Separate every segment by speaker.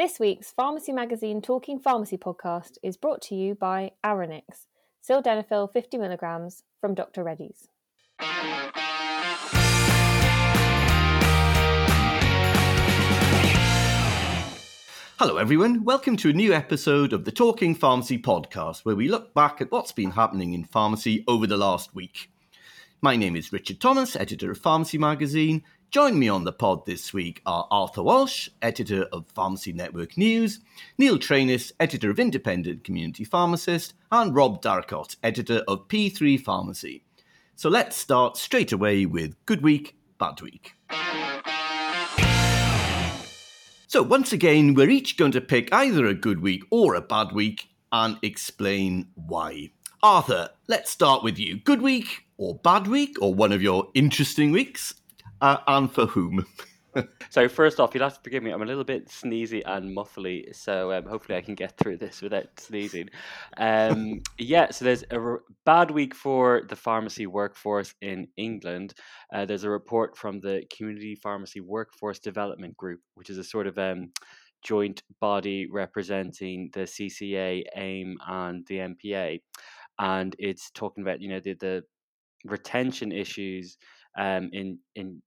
Speaker 1: This week's Pharmacy Magazine Talking Pharmacy podcast is brought to you by Aronix, sildenafil 50 milligrams from Dr. Reddy's.
Speaker 2: Hello, everyone. Welcome to a new episode of the Talking Pharmacy podcast, where we look back at what's been happening in pharmacy over the last week. My name is Richard Thomas, editor of Pharmacy Magazine. Join me on the pod this week are Arthur Walsh, editor of Pharmacy Network News, Neil Trainis, editor of Independent Community Pharmacist, and Rob Darracott, editor of P3 Pharmacy. So let's start straight away with Good Week, Bad Week. So, once again, we're each going to pick either a good week or a bad week and explain why. Arthur, let's start with you. Good week or bad week or one of your interesting weeks? Uh, and for whom?
Speaker 3: so first off, you'll have to forgive me. I'm a little bit sneezy and muffly, so um, hopefully I can get through this without sneezing. Um, yeah, so there's a bad week for the pharmacy workforce in England. Uh, there's a report from the Community Pharmacy Workforce Development Group, which is a sort of um, joint body representing the CCA, AIM, and the MPA, and it's talking about you know the the retention issues um, in in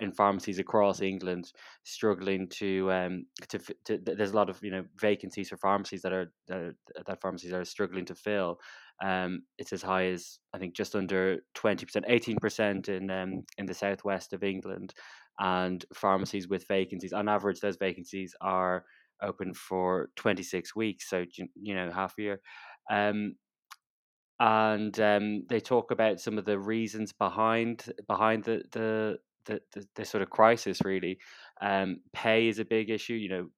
Speaker 3: in pharmacies across England struggling to um to, to, there's a lot of you know vacancies for pharmacies that are that, that pharmacies are struggling to fill. Um, it's as high as I think just under twenty percent, eighteen percent in um in the southwest of England, and pharmacies with vacancies on average those vacancies are open for twenty six weeks, so you know half a year. Um, and um, they talk about some of the reasons behind behind the the the, the, the sort of crisis really. Um, pay is a big issue. You know,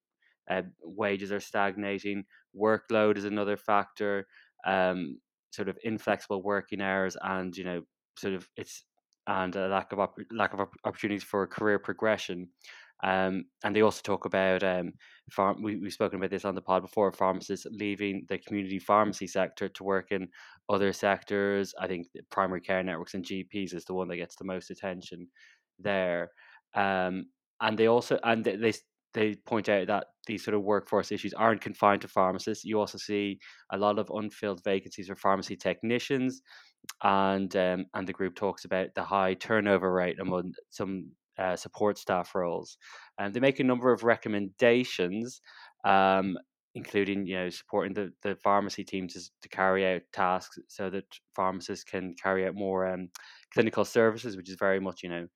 Speaker 3: uh, wages are stagnating. Workload is another factor. Um, sort of inflexible working hours, and you know, sort of it's and a lack of op- lack of opportunities for career progression. Um, and they also talk about um, farm. We, we've spoken about this on the pod before. Pharmacists leaving the community pharmacy sector to work in other sectors. I think primary care networks and GPs is the one that gets the most attention there. Um, and they also and they they point out that these sort of workforce issues aren't confined to pharmacists. You also see a lot of unfilled vacancies for pharmacy technicians, and um, and the group talks about the high turnover rate among some uh, support staff roles. And they make a number of recommendations, um, including you know supporting the, the pharmacy teams to, to carry out tasks so that pharmacists can carry out more um, clinical services, which is very much you know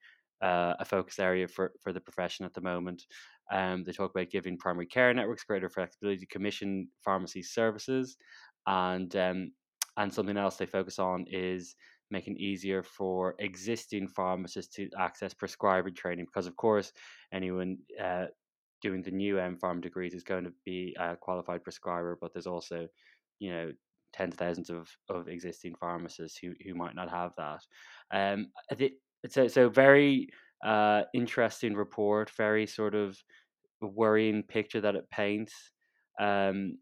Speaker 3: uh, a focus area for, for the profession at the moment. Um, they talk about giving primary care networks greater flexibility to commission pharmacy services, and um, and something else they focus on is making easier for existing pharmacists to access prescribing training because of course anyone uh, doing the new M Pharm degrees is going to be a qualified prescriber, but there's also, you know, tens of thousands of, of existing pharmacists who, who might not have that. Um, it's a, so very uh, interesting report, very sort of worrying picture that it paints. Um,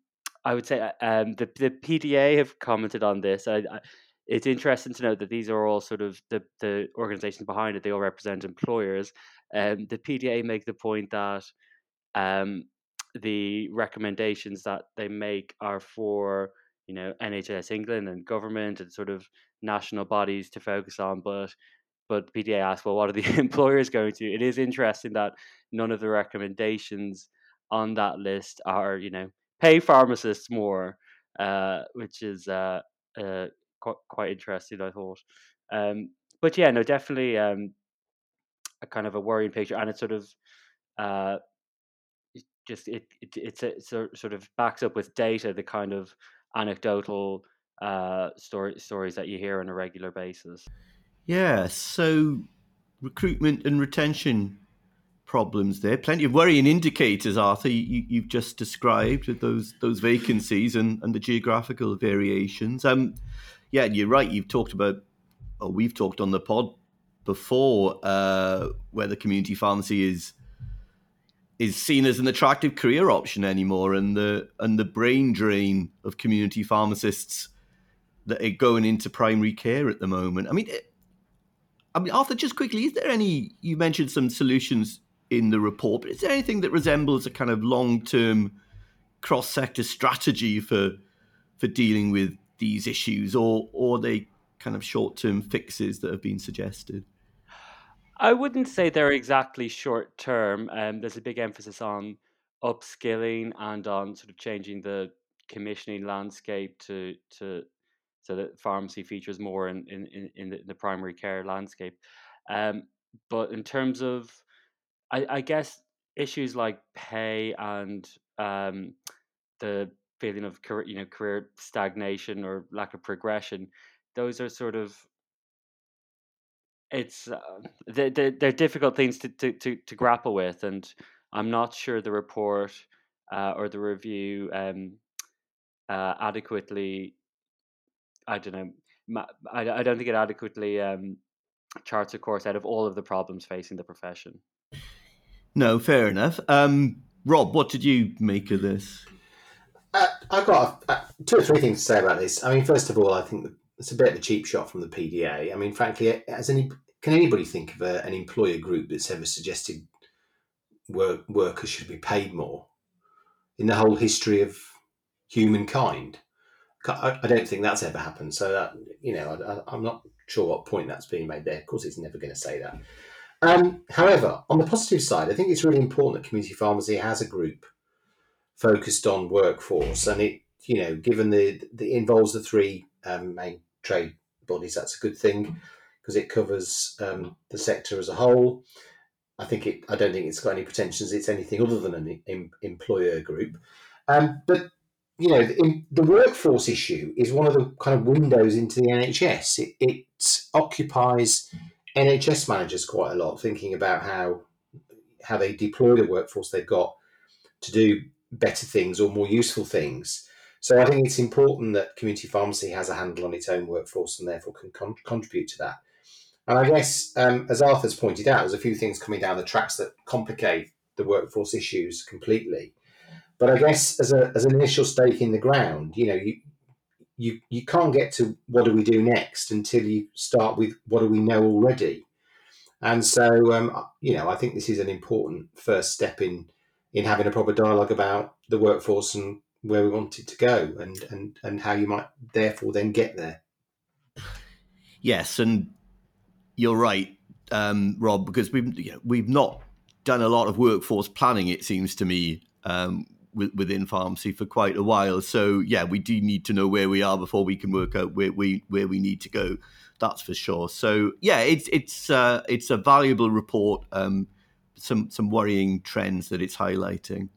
Speaker 3: I would say uh, um, the the PDA have commented on this. I, I, it's interesting to note that these are all sort of the the organizations behind it. They all represent employers. Um, the PDA make the point that um, the recommendations that they make are for you know NHS England and government and sort of national bodies to focus on, but but PDA asked, well, what are the employers going to? It is interesting that none of the recommendations on that list are, you know, pay pharmacists more, uh, which is uh, uh, quite, quite interesting, I thought. Um, but yeah, no, definitely um, a kind of a worrying picture, and it sort of uh, just it, it it's a, sort of backs up with data the kind of anecdotal uh, story, stories that you hear on a regular basis.
Speaker 2: Yeah, so recruitment and retention problems there. Plenty of worrying indicators, Arthur. You, have just described with those those vacancies and, and the geographical variations. Um, yeah, you're right. You've talked about, or we've talked on the pod before, uh, where the community pharmacy is is seen as an attractive career option anymore, and the and the brain drain of community pharmacists that are going into primary care at the moment. I mean, it, I mean, Arthur, just quickly, is there any? You mentioned some solutions in the report, but is there anything that resembles a kind of long term cross sector strategy for for dealing with these issues, or or are they kind of short term fixes that have been suggested?
Speaker 3: I wouldn't say they're exactly short term. Um, there's a big emphasis on upskilling and on sort of changing the commissioning landscape to to so that pharmacy features more in in, in, in the, primary care landscape. Um, but in terms of, I, I guess issues like pay and um, the feeling of career, you know career stagnation or lack of progression, those are sort of it's uh, they're, they're difficult things to, to, to, to grapple with, and I'm not sure the report uh, or the review um, uh, adequately. I don't know. I, I don't think it adequately um, charts a course out of all of the problems facing the profession.
Speaker 2: No, fair enough. Um, Rob, what did you make of this?
Speaker 4: Uh, I've got uh, two or three things to say about this. I mean, first of all, I think it's a bit of a cheap shot from the PDA. I mean, frankly, as any can anybody think of a, an employer group that's ever suggested work, workers should be paid more in the whole history of humankind? I, don't think that's ever happened. So that you know, I, am not sure what point that's being made there. Of course, it's never going to say that. Um, however, on the positive side, I think it's really important that community pharmacy has a group focused on workforce, and it you know, given the, the involves the three um, main trade bodies, that's a good thing because it covers um, the sector as a whole. I think it. I don't think it's got any pretensions. It's anything other than an em, employer group. Um, but you know, the, the, workforce issue is one of the kind of windows into the NHS. It, it occupies NHS managers quite a lot, thinking about how how they deploy the workforce they've got to do better things or more useful things. So I think it's important that community pharmacy has a handle on its own workforce and therefore can con- contribute to that. And I guess, um, as Arthur's pointed out, there's a few things coming down the tracks that complicate the workforce issues completely. But I guess as, a, as an initial stake in the ground, you know, you, you, you can't get to what do we do next until you start with what do we know already. And so, um, you know, I think this is an important first step in in having a proper dialogue about the workforce and where we want it to go and, and, and how you might therefore then get there.
Speaker 2: Yes, and you're right, um, Rob, because we've you know, we've not done a lot of workforce planning. It seems to me um, within pharmacy for quite a while. So yeah, we do need to know where we are before we can work out where we where we need to go. That's for sure. So yeah, it's it's uh, it's a valuable report. Um, some some worrying trends that it's highlighting.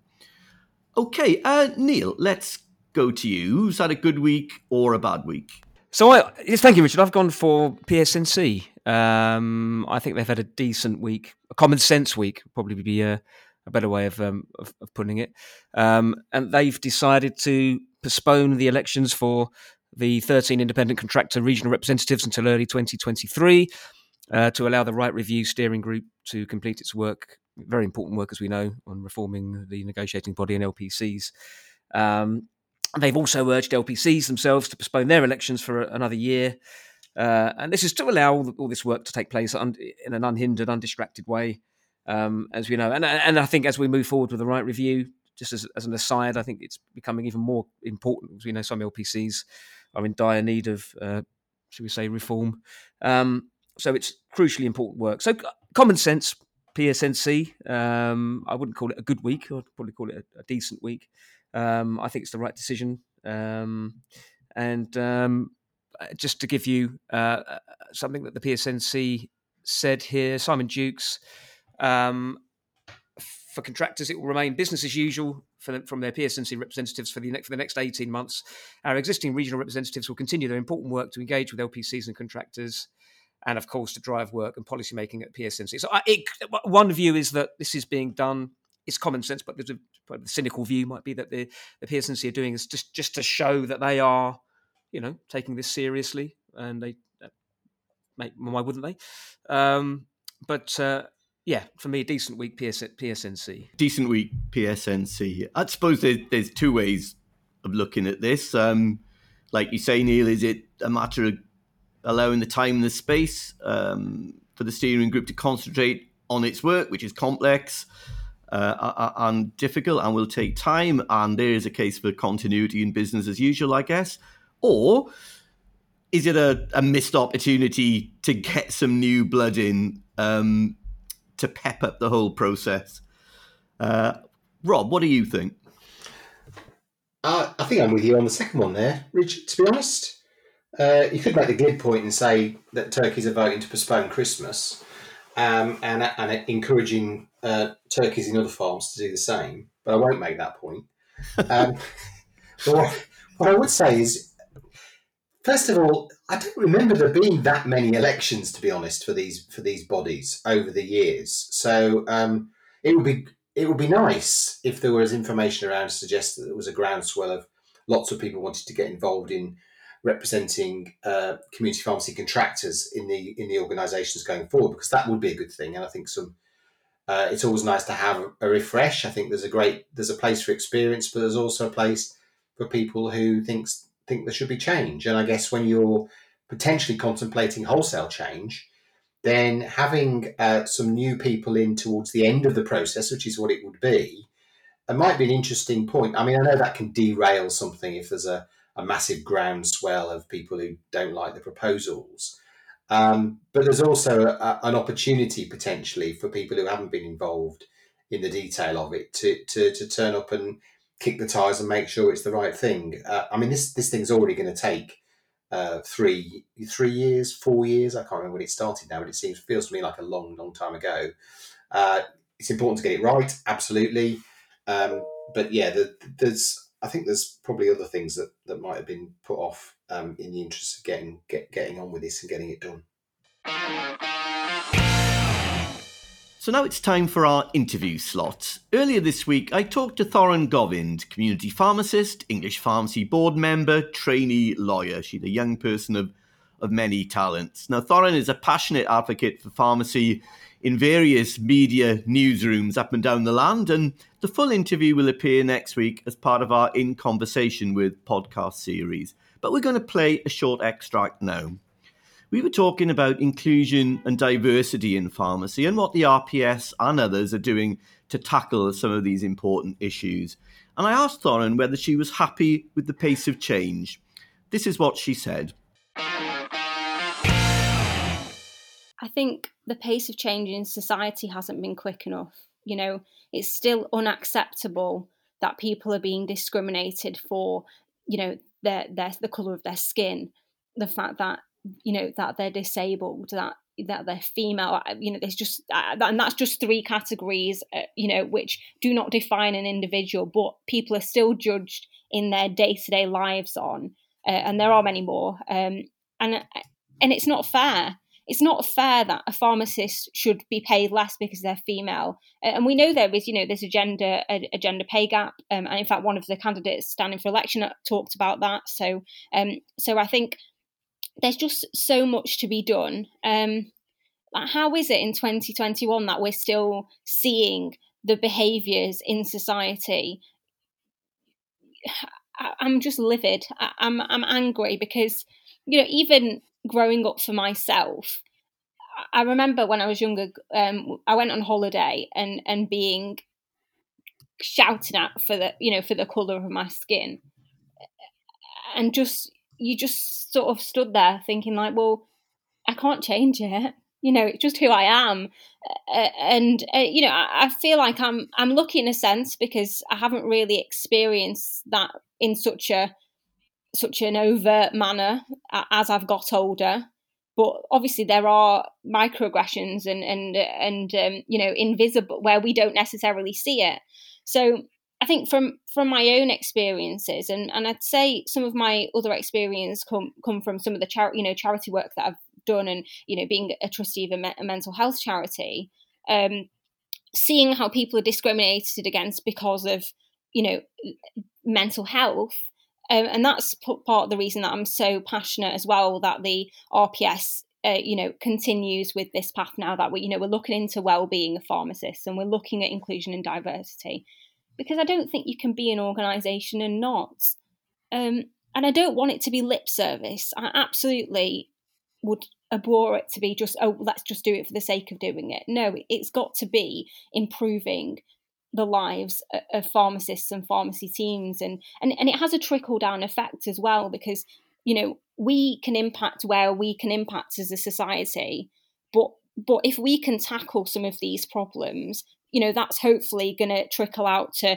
Speaker 2: Okay, uh, Neil, let's go to you. Who's had a good week or a bad week?
Speaker 5: So I thank you, Richard. I've gone for PSNC. Um, I think they've had a decent week, a common sense week, probably be a, a better way of, um, of, of putting it. Um, and they've decided to postpone the elections for the 13 independent contractor regional representatives until early 2023 uh, to allow the Wright Review steering group to complete its work. Very important work, as we know, on reforming the negotiating body and LPCs. Um, they've also urged LPCs themselves to postpone their elections for another year. Uh, and this is to allow all, this work to take place un- in an unhindered, undistracted way, um, as we know. And, and I think as we move forward with the Wright review, just as, as an aside, I think it's becoming even more important because we know some LPCs are in dire need of, uh, should we say, reform. Um, so it's crucially important work. So common sense, PSNC. Um, I wouldn't call it a good week. I'd probably call it a, a decent week. Um, I think it's the right decision. Um, and um, uh, just to give you uh, uh something that the PSNC said here, Simon Dukes. Um, for contractors, it will remain business as usual the, from their PSNC representatives for the, next, for the next 18 months. Our existing regional representatives will continue their important work to engage with LPCs and contractors, and of course to drive work and policy making at PSNC. So, it, one view is that this is being done. It's common sense, but a, a cynical view might be that the, the PSNC are doing is just just to show that they are you know, taking this seriously, and they, uh, why wouldn't they? Um, but uh, yeah, for me, a decent week PS, PSNC.
Speaker 2: Decent week PSNC. I suppose there's, there's two ways of looking at this. Um, like you say, Neil, is it a matter of allowing the time and the space um, for the steering group to concentrate on its work, which is complex uh, and difficult and will take time, and there is a case for continuity in business as usual, I guess? Or is it a, a missed opportunity to get some new blood in um, to pep up the whole process? Uh, Rob, what do you think?
Speaker 4: Uh, I think I'm with you on the second one there, Richard. To be honest, uh, you could make the glib point and say that turkeys are voting to postpone Christmas um, and, and encouraging uh, turkeys in other farms to do the same, but I won't make that point. Um, what, what I would say is, first of all, I don't remember there being that many elections, to be honest, for these for these bodies over the years. So um, it would be it would be nice if there was information around to suggest that there was a groundswell of lots of people wanted to get involved in representing uh, community pharmacy contractors in the in the organisations going forward because that would be a good thing. And I think some uh, it's always nice to have a refresh. I think there's a great there's a place for experience but there's also a place for people who thinks think there should be change. And I guess when you're potentially contemplating wholesale change then having uh, some new people in towards the end of the process which is what it would be it might be an interesting point I mean I know that can derail something if there's a a massive groundswell of people who don't like the proposals. Um, but there's also a, an opportunity potentially for people who haven't been involved in the detail of it to, to, to turn up and kick the tires and make sure it's the right thing. Uh, I mean, this this thing's already going to take uh, three three years, four years. I can't remember when it started now, but it seems feels to me like a long, long time ago. Uh, it's important to get it right, absolutely. Um, but yeah, the, there's I think there's probably other things that, that might have been put off um, in the interest of getting get, getting on with this and getting it done.
Speaker 2: So now it's time for our interview slot. Earlier this week, I talked to Thorrun Govind, community pharmacist, English pharmacy board member, trainee lawyer. She's a young person of, of many talents. Now, Thorrun is a passionate advocate for pharmacy in various media newsrooms up and down the land. And the full interview will appear next week as part of our In Conversation with podcast series. But we're going to play a short extract now. We were talking about inclusion and diversity in pharmacy and what the RPS and others are doing to tackle some of these important issues. And I asked Thorrun whether she was happy with the pace of change. This is what she said.
Speaker 6: I think the pace of change in society hasn't been quick enough. You know, it's still unacceptable that people are being discriminated for, you know, their, their the colour of their skin, the fact that you know that they're disabled, that that they're female. You know, there's just uh, and that's just three categories, uh, you know, which do not define an individual, but people are still judged in their day to day lives on, uh, and there are many more. Um, and and it's not fair it's not fair that a pharmacist should be paid less because they're female. And we know there is, you know, there's a gender a, a gender pay gap. Um, and in fact, one of the candidates standing for election talked about that. So, um, so I think there's just so much to be done. Um, how is it in 2021 that we're still seeing the behaviours in society? I'm just livid. I'm I'm angry because you know even growing up for myself, I remember when I was younger, um, I went on holiday and and being shouted at for the you know for the color of my skin, and just you just sort of stood there thinking like, well, I can't change it. You know, it's just who I am, uh, and uh, you know, I, I feel like I'm I'm lucky in a sense because I haven't really experienced that in such a such an overt manner as I've got older. But obviously, there are microaggressions and and and um, you know invisible where we don't necessarily see it. So I think from from my own experiences, and, and I'd say some of my other experience come come from some of the charity you know charity work that I've done, and you know being a trustee of a, me- a mental health charity, um, seeing how people are discriminated against because of you know mental health um, and that's part of the reason that I'm so passionate as well that the RPS uh, you know continues with this path now that we you know we're looking into well-being of pharmacists and we're looking at inclusion and diversity because I don't think you can be an organisation and not. Um, and I don't want it to be lip service. I absolutely would abhor it to be just oh let's just do it for the sake of doing it. No it's got to be improving the lives of pharmacists and pharmacy teams and and, and it has a trickle down effect as well because you know we can impact where we can impact as a society but but if we can tackle some of these problems you know that's hopefully going to trickle out to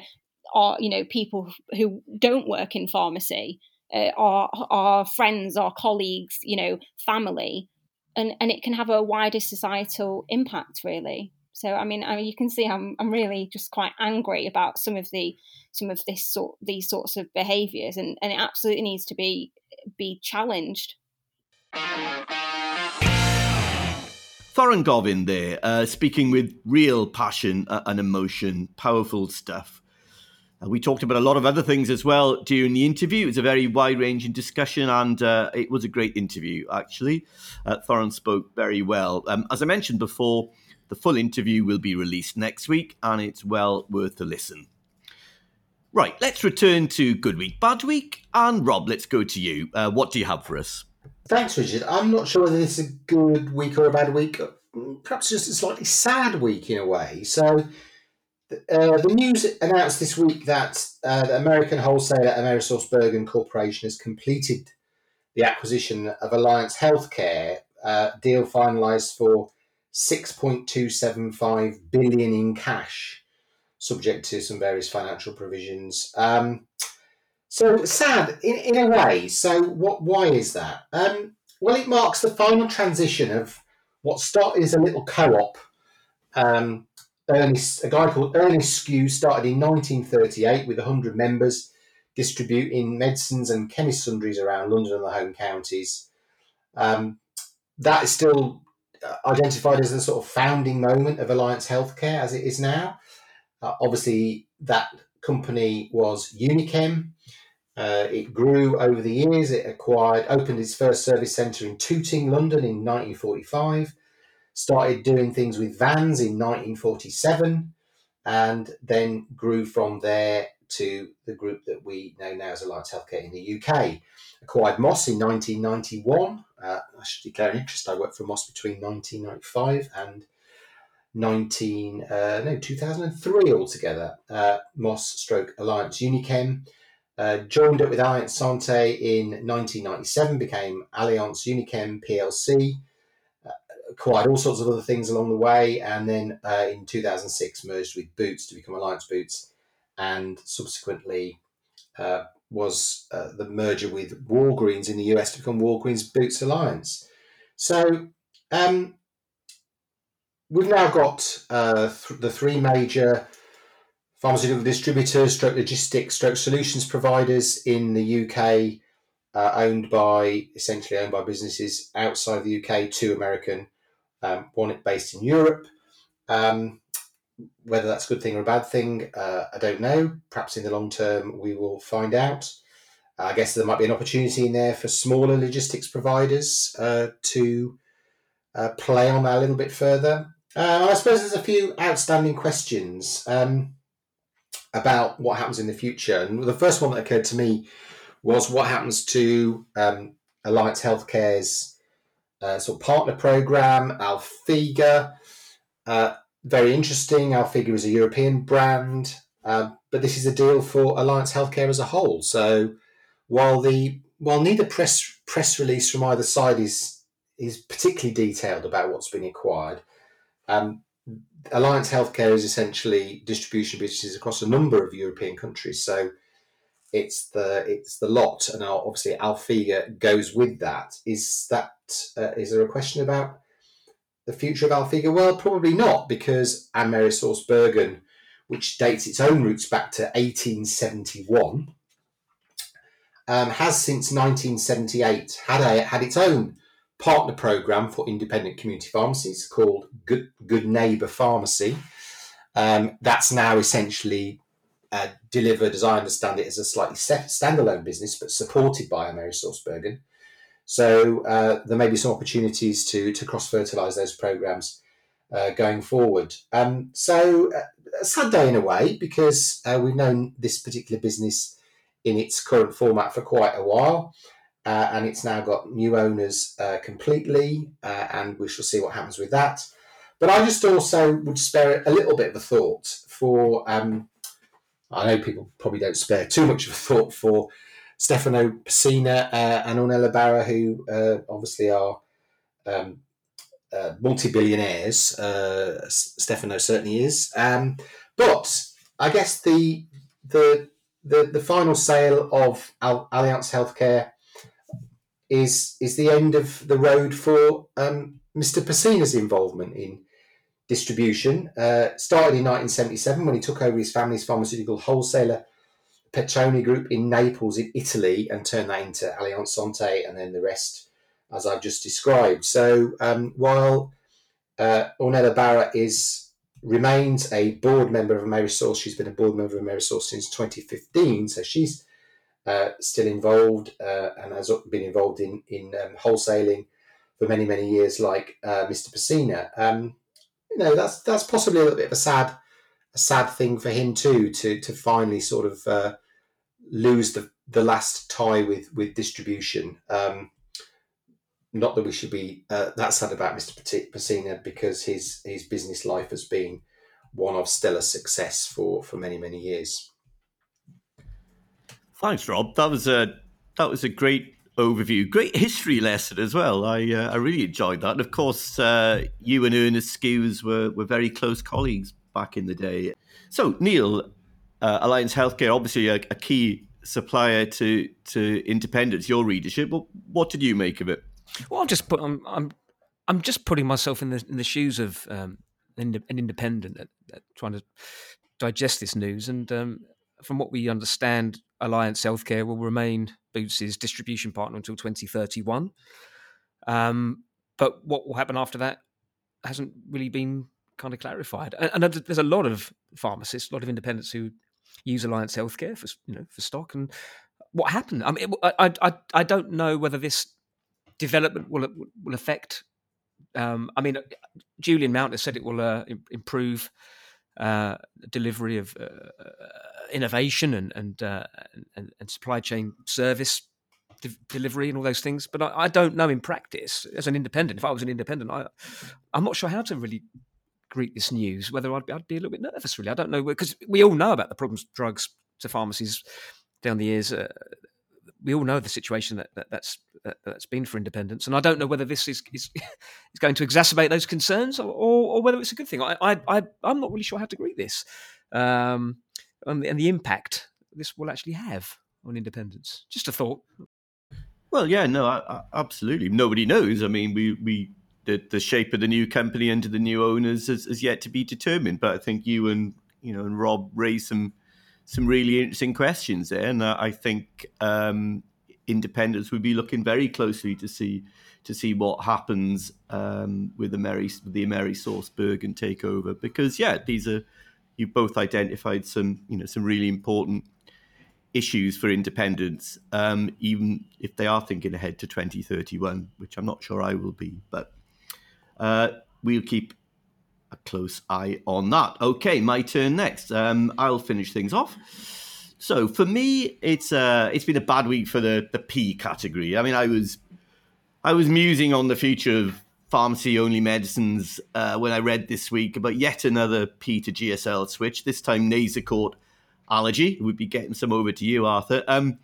Speaker 6: our you know people who don't work in pharmacy uh, our our friends our colleagues you know family and and it can have a wider societal impact really so I mean, I mean, you can see I'm I'm really just quite angry about some of the some of this sort these sorts of behaviours, and and it absolutely needs to be be challenged.
Speaker 2: Thorrun Govind there, uh, speaking with real passion and emotion, powerful stuff. Uh, we talked about a lot of other things as well during the interview. It was a very wide ranging discussion and uh, it was a great interview, actually. Uh, Thorrun spoke very well. Um, as I mentioned before, the full interview will be released next week, and it's well worth a listen. Right, let's return to Good Week, Bad Week. And Rob, let's go to you. Uh, what do you have for us?
Speaker 4: Thanks, Richard. I'm not sure whether this is a good week or a bad week. Perhaps just a slightly sad week in a way. So, uh, the news announced this week that uh, the American wholesaler AmerisourceBergen Corporation has completed the acquisition of Alliance Healthcare, uh, deal finalised for 6.275 billion in cash, subject to some various financial provisions. Um, so sad in, in a way. So what? Why is that? Um, well, it marks the final transition of what started as a little co-op. Um, Ernest, a guy called Ernest Skew started in 1938 with 100 members, distributing medicines and chemist sundries around London and the home counties. Um, that is still identified as the sort of founding moment of Alliance Healthcare as it is now. Uh, obviously, that company was Unichem. Uh, it grew over the years. It acquired, opened its first service centre in Tooting, London in 1945, started doing things with vans in 1947, and then grew from there to the group that we know now as Alliance Healthcare in the UK. Acquired Moss in 1991. Uh, I should declare an interest. I worked for Moss between 1995 and 19 uh, no 2003 altogether. Uh, Moss stroke Alliance Unichem. Uh, joined up with Alliance Santé in 1997, became Alliance Unichem PLC, uh, acquired all sorts of other things along the way, and then uh, in 2006 merged with Boots to become Alliance Boots and subsequently uh, was uh, the merger with Walgreens in the US to become Walgreens Boots Alliance. So um, we've now got th- the three major pharmaceutical distributors, stroke logistics, stroke solutions providers in the UK, uh, owned by essentially owned by businesses outside the UK, two American, um, one based in Europe. Um, whether that's a good thing or a bad thing, uh, I don't know. Perhaps in the long term, we will find out. I guess there might be an opportunity in there for smaller logistics providers uh, to uh, play on that a little bit further. Uh, I suppose there's a few outstanding questions um, about what happens in the future. And the first one that occurred to me was what happens to um, Alliance Healthcare's uh, sort of partner program, Alphega. Uh, very interesting. Alphega is a European brand, uh, but this is a deal for Alliance Healthcare as a whole. So while the while neither press press release from either side is is particularly detailed about what's been acquired, um, Alliance Healthcare is essentially distribution businesses across a number of European countries. So it's the it's the lot, and obviously Alphega goes with that. Is that uh, is there a question about the future of Alphega? Well, probably not, because AmerisourceBergen, which dates its own roots back to 1871, um, has since 1978 had a had its own partner program for independent community pharmacies called Good Good Neighbour Pharmacy. Um, that's now essentially uh, delivered, as I understand it, as a slightly standalone business, but supported by AmerisourceBergen. So uh, there may be some opportunities to to cross fertilize those programs uh, going forward. Um, so uh, a sad day in a way because uh, we've known this particular business in its current format for quite a while. Uh, and it's now got new owners uh, completely, uh, and we shall see what happens with that. But I just also would spare a little bit of a thought for. Um, I know people probably don't spare too much of a thought for Stefano Pessina uh, and Ornella Barra, who uh, obviously are um, uh, multi-billionaires. Stefano certainly is. Um, but I guess the the the, the final sale of Al- Alliance Healthcare is is the end of the road for um, Mr. Pessina's involvement in distribution. Uh, started in 1977 when he took over his family's pharmaceutical wholesaler Petroni Group in Naples, in Italy, and turned that into Alliance Santé, and then the rest, as I've just described. So um, while uh, Ornella Barra is remains a board member of Amerisource, she's been a board member of Amerisource since 2015, so she's uh, still involved uh, and has been involved in in um, wholesaling for many many years, like uh, Mr. Pessina. Um, you know, that's that's possibly a little bit of a sad a sad thing for him too to to finally sort of uh, lose the the last tie with with distribution. Um, not that we should be uh, that sad about Mr. Pessina because his his business life has been one of stellar success for for many many years.
Speaker 2: Thanks, Rob. That was a that was a great overview, great history lesson as well. I uh, I really enjoyed that. And of course, uh, you and Ernest Skews were were very close colleagues back in the day. So Neil, uh, Alliance Healthcare, obviously a, a, key supplier to to independents. Your readership. What, what did you make of it?
Speaker 5: Well, I'm just put. I'm I'm I'm just putting myself in the in the shoes of um, an, independent trying to digest this news, and um, from what we understand, Alliance Healthcare will remain Boots' distribution partner until 2031. Um, but what will happen after that hasn't really been kind of clarified. And, and, there's a lot of pharmacists, a lot of independents who use Alliance Healthcare for you know for stock. And what happened? I mean, I I I don't know whether this development will will affect. Um, I mean, Julian Mount has said it will uh, improve uh, delivery of uh, innovation and and, uh, and, and supply chain service de- delivery and all those things. But I, I, don't know in practice as an independent. If I was an independent, I I'm not sure how to really greet this news. Whether I'd be, I'd be a little bit nervous. Really, I don't know because we all know about the problems drugs to pharmacies down the years. Uh, we all know the situation that, that that's that, has been for independence, and I don't know whether this is is, is going to exacerbate those concerns or, or, whether it's a good thing. I, I I am not really sure how to greet this. Um, and the, and the impact this will actually have on independence. Just a thought.
Speaker 2: Well, yeah, no, I, I, absolutely. Nobody knows. I mean, we we the, the shape of the new company under the new owners is, is yet to be determined. But I think you and you know and Rob raised some some really interesting questions there, and I think um, independents would be looking very closely to see to see what happens um, with the Mary the Amerisource Bergen takeover because yeah, these are you both identified some, you know, some really important issues for independents, um, even if they are thinking ahead to 2031, which I'm not sure I will be, but uh, we'll keep a close eye on that. Okay, my turn next. Um, I'll finish things off. So for me, it's uh, it's been a bad week for the the P category. I mean, I was I was musing on the future of pharmacy only medicines uh, when I read this week about yet another P to GSL switch, this time Nasacort allergy. We'd be getting some over to you, Arthur. Um,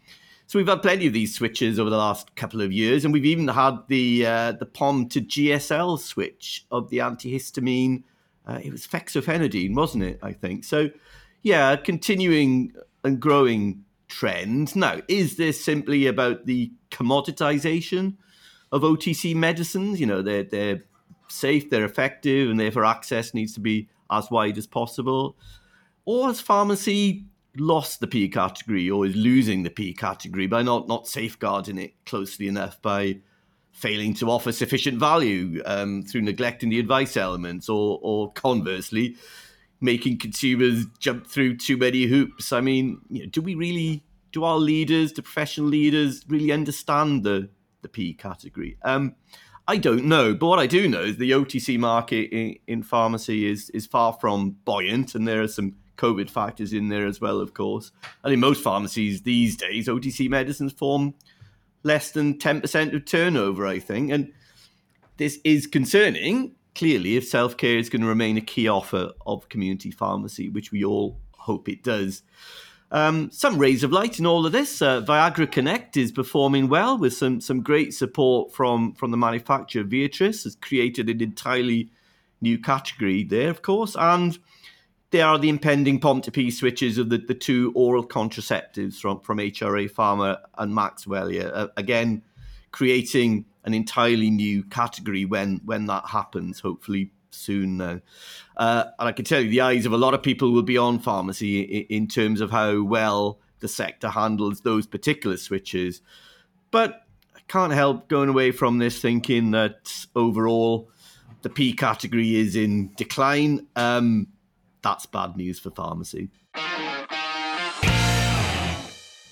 Speaker 2: so we've had plenty of these switches over the last couple of years, and we've even had the uh, the POM to GSL switch of the antihistamine. Uh, it was fexofenadine, wasn't it? I think so. Yeah, continuing and growing trend. Now, is this simply about the commoditization of OTC medicines. You know, they're they're safe, they're effective, and therefore access needs to be as wide as possible. Or has pharmacy lost the P category or is losing the P category by not not safeguarding it closely enough by failing to offer sufficient value um, through neglecting the advice elements or or conversely making consumers jump through too many hoops. I mean, you know, do we really do our leaders, the professional leaders, really understand the the P category? Um, I don't know, but what I do know is the OTC market in, in, pharmacy is is far from buoyant, and there are some COVID factors in there as well, of course. And in most pharmacies these days, OTC medicines form less than 10% of turnover, I think. And this is concerning, clearly, if self care is going to remain a key offer of community pharmacy, which we all hope it does. Um, some rays of light in all of this. Uh, Viagra Connect is performing well with some some great support from from the manufacturer. Viatris has created an entirely new category there, of course, and there are the impending pom switches of the, the two oral contraceptives from, from HRA Pharma and Maxwell. Yeah, uh, again, creating an entirely new category when when that happens. Hopefully soon now. Uh, and I can tell you, the eyes of a lot of people will be on pharmacy in, in terms of how well the sector handles those particular switches. But I can't help going away from this thinking that overall the P category is in decline. Um, that's bad news for pharmacy.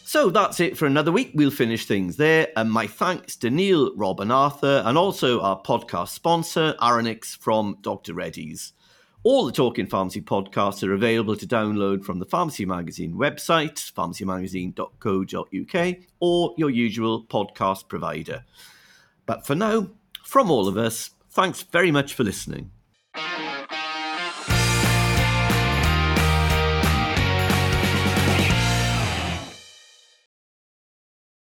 Speaker 2: So that's it for another week. We'll finish things there. And my thanks to Neil, Rob, and Arthur, and also our podcast sponsor, Aronix from Dr. Reddy's. All the Talking Pharmacy podcasts are available to download from the Pharmacy Magazine website, pharmacymagazine.co.uk, or your usual podcast provider. But for now, from all of us, thanks very much for listening.